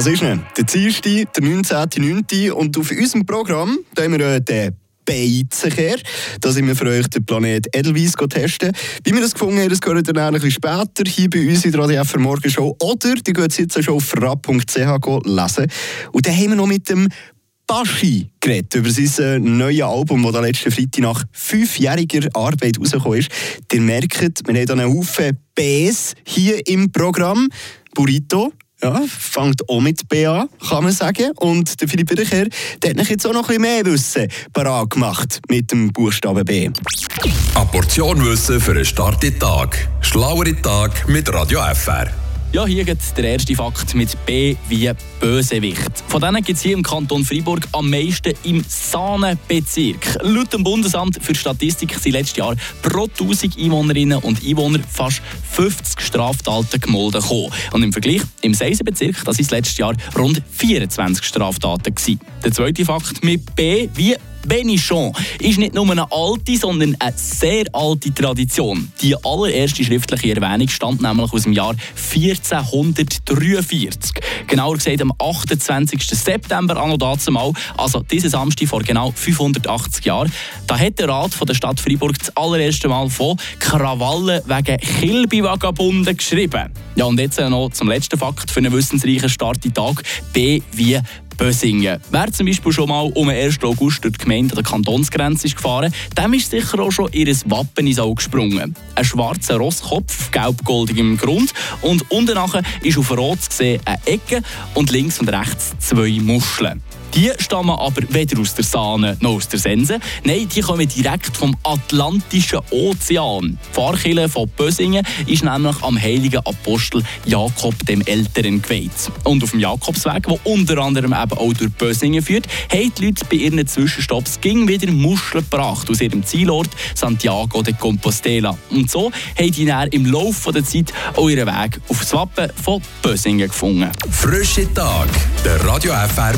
Was ist denn? Der Dienstag, der 19.09. und auf unserem Programm haben wir den Beizenkehr. Da sind wir für euch den Planet Edelweiss testen. Wie wir das gefunden haben, das gehört dann ein bisschen später hier bei uns in der Radio F Morgenshow. Oder die geht jetzt schon auf rap.ch lesen. Und dann haben wir noch mit dem Baschi geredet über sein äh, neues Album, das letzten Freitag nach fünfjähriger Arbeit rausgekommen ist. Ihr merkt, wir haben einen Haufen Bs hier im Programm. Burrito, ja, fängt auch mit B an, kann man sagen. Und der Philipp Bircher, der hat jetzt auch noch ein bisschen mehr Wissen parat gemacht mit dem Buchstaben B. Eine Portion Wissen für einen starken Tag. Schlauere Tag mit Radio FR. Ja, hier geht der erste Fakt mit B wie Bösewicht. Von denen gibt es hier im Kanton Freiburg am meisten im Sahnenbezirk. Laut dem Bundesamt für Statistik sind letztes Jahr pro 1000 Einwohnerinnen und Einwohner fast 50 Straftaten gemolden gekommen. Und im Vergleich, im Seisenbezirk, das ist letztes Jahr rund 24 Straftaten gewesen. Der zweite Fakt mit B wie Benichon ist nicht nur eine alte, sondern eine sehr alte Tradition. Die allererste schriftliche Erwähnung stammt nämlich aus dem Jahr 1443. Genauer gesagt am 28. September anno dazumal, also diesen Samstag vor genau 580 Jahren. Da hat der Rat von der Stadt Freiburg das allererste Mal von Krawallen wegen Kilby-Vagabunden geschrieben. Ja, und jetzt noch zum letzten Fakt für einen wissensreichen Start in Tag. B wie Bösingen. Wer zum Beispiel schon mal um den 1. August durch die Gemeinde an der Kantonsgrenze ist gefahren, dem ist sicher auch schon ihr Wappen ins Auge gesprungen. Ein schwarzer Rosskopf, gelb-goldigem Grund und unten ist auf Rot zu sehen eine Ecke und links und rechts zwei Muscheln. Die stammen aber weder aus der Sahne noch aus der Sense. Nein, die kommen direkt vom Atlantischen Ozean. Die Pfarrkirche von Bösingen ist nämlich am heiligen Apostel Jakob dem Älteren geweiht. Und auf dem Jakobsweg, der unter anderem eben auch durch Bösingen führt, haben die Leute bei ihren Zwischenstopps ging wieder Muscheln gebracht aus ihrem Zielort Santiago de Compostela. Und so haben die dann im Laufe der Zeit auch ihren Weg auf das Wappen von Bösingen gefunden. Frische Tag, der Radio FR